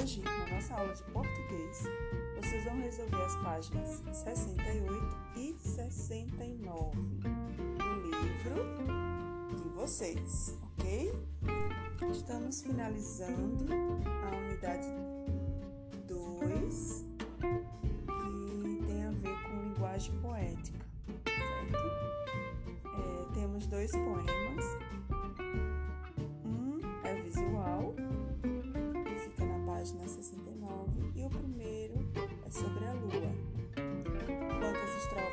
Hoje, na nossa aula de português, vocês vão resolver as páginas 68 e 69 do livro de vocês, ok? Estamos finalizando a unidade 2, que tem a ver com linguagem poética, certo? É, temos dois poemas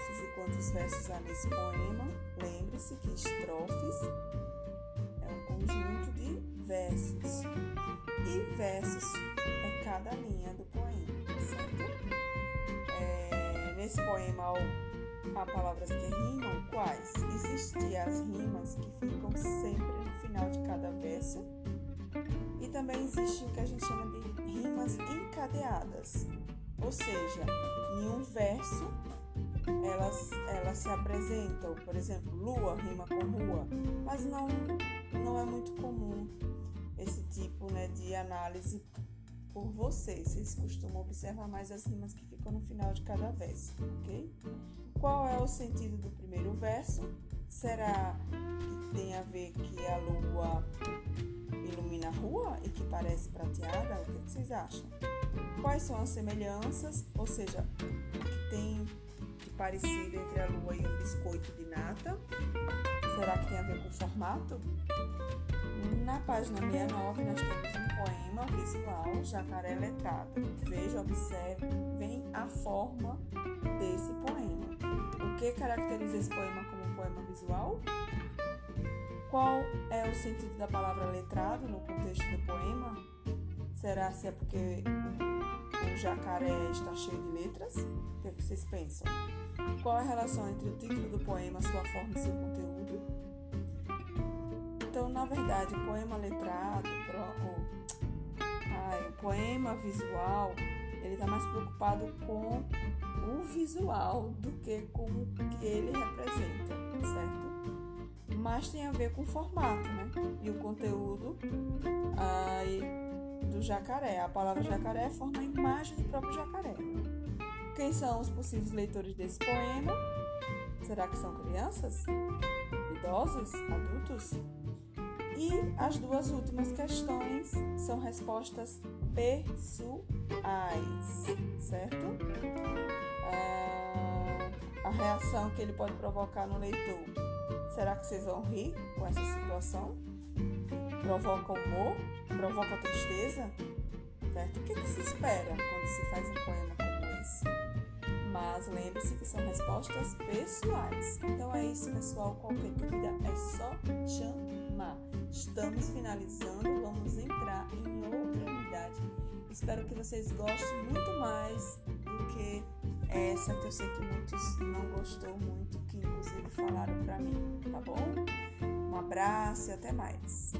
estrofes e quantos versos há nesse poema? Lembre-se que estrofes é um conjunto de versos e versos é cada linha do poema, certo? É, nesse poema há palavras que rimam, quais? Existem as rimas que ficam sempre no final de cada verso e também existe o que a gente chama de rimas encadeadas, ou seja, em um verso elas, elas se apresentam, por exemplo, lua rima com rua, mas não, não é muito comum esse tipo né, de análise por vocês. Vocês costumam observar mais as rimas que ficam no final de cada verso, ok? Qual é o sentido do primeiro verso? Será que tem a ver que a lua ilumina a rua e que parece prateada? O que vocês acham? Quais são as semelhanças? Ou seja, parecido entre a lua e um biscoito de nata? Será que tem a ver com o formato? Na página 69 nós temos um poema visual, Jacaré Letrado. Veja, observe, vem a forma desse poema. O que caracteriza esse poema como um poema visual? Qual é o sentido da palavra letrado no contexto do poema? Será se é porque o jacaré está cheio de letras? O que, é vocês pensam? Qual é a relação entre o título do poema, sua forma e seu conteúdo? Então, na verdade, o poema letrado, o, ai, o poema visual, ele está mais preocupado com o visual do que com o que ele representa, certo? Mas tem a ver com o formato, né? E o conteúdo ai, do jacaré. A palavra jacaré forma a imagem do próprio jacaré. Quem são os possíveis leitores desse poema? Será que são crianças? Idosos? Adultos? E as duas últimas questões são respostas pessoais, certo? Ah, a reação que ele pode provocar no leitor. Será que vocês vão rir com essa situação? Provoca humor? Provoca tristeza? Certo? O que, que se espera quando se faz um poema? Mas lembre-se que são respostas pessoais. Então é isso, pessoal. Qualquer dúvida é só chamar. Estamos finalizando, vamos entrar em outra unidade. Espero que vocês gostem muito mais do que essa que eu sei que muitos não gostou muito, que inclusive falaram para mim, tá bom? Um abraço e até mais.